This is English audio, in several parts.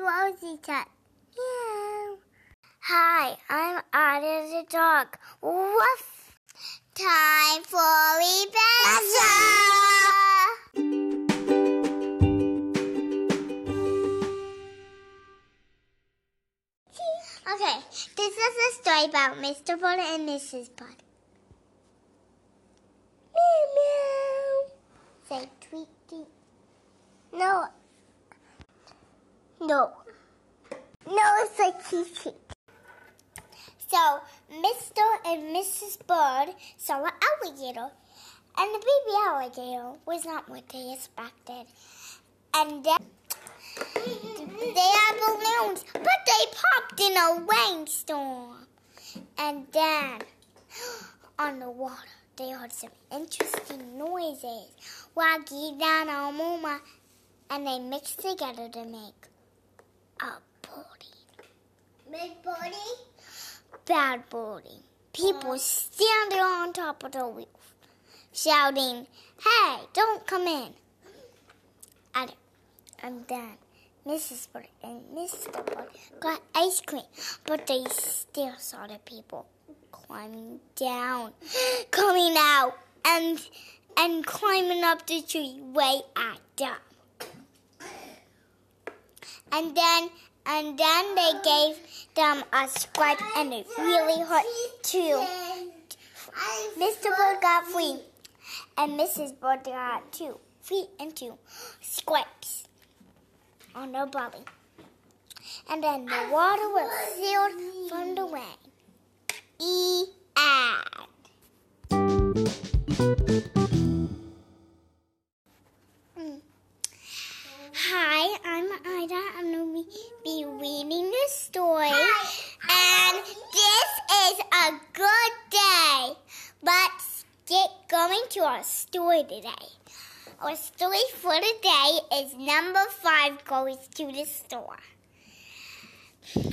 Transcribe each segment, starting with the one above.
Rosie Cat. Meow. Hi, I'm Otter the dog. Woof. Time for adventure. Okay, this is a story about Mr. Butter and Mrs. Butter. Meow meow. Say tweet tweet. No. No. No, it's cheat cheat. So, Mr. and Mrs. Bird saw an alligator, and the baby alligator was not what they expected. And then they had balloons, but they popped in a rainstorm. And then, on the water, they heard some interesting noises. Waggy, Dana, Muma, and they mixed together to make a body. Big body? Bad body. People standing on top of the roof, shouting, Hey, don't come in. And, and then Mrs. Bird and Mr. Bird got ice cream, but they still saw the people climbing down, coming out, and and climbing up the tree way at them. And then and then they gave them a scratch and it really hurt too. Mr. Bird got three, and Mrs. Bird got two, three and two scrapes on oh, their belly. And then the water was sealed from the rain. E. Hmm. Hi, I'm Ida. I'm going to be reading the story. And this is a good day. Let's get going to our story today. Our story for today is number five goes to the store.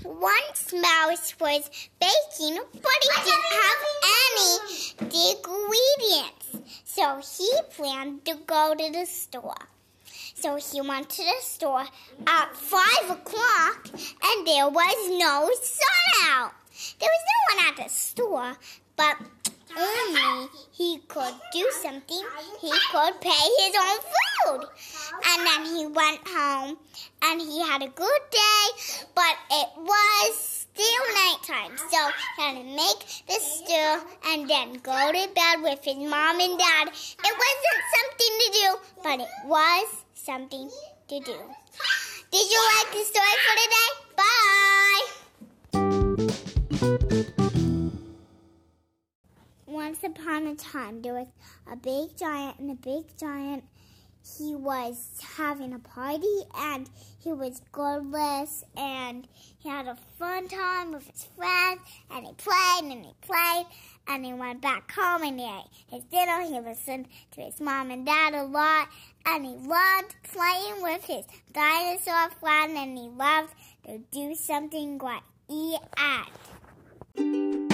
Once Mouse was baking, but he didn't have any ingredients. So he planned to go to the store. So he went to the store at five o'clock, and there was no sun out. There was no one at the store, but only he could do something. He could pay his own food. And then he went home, and he had a good day, but it was still nighttime. So he had to make the stew and then go to bed with his mom and dad. It wasn't something to do, but it was something to do. Did you like the story for today? Bye! Once upon a time, there was a big giant, and the big giant, he was having a party, and he was godless, and he had a fun time with his friends, and he played, and he played, and he went back home, and he ate his dinner. He listened to his mom and dad a lot, and he loved playing with his dinosaur friend, and he loved to do something great. eat ate.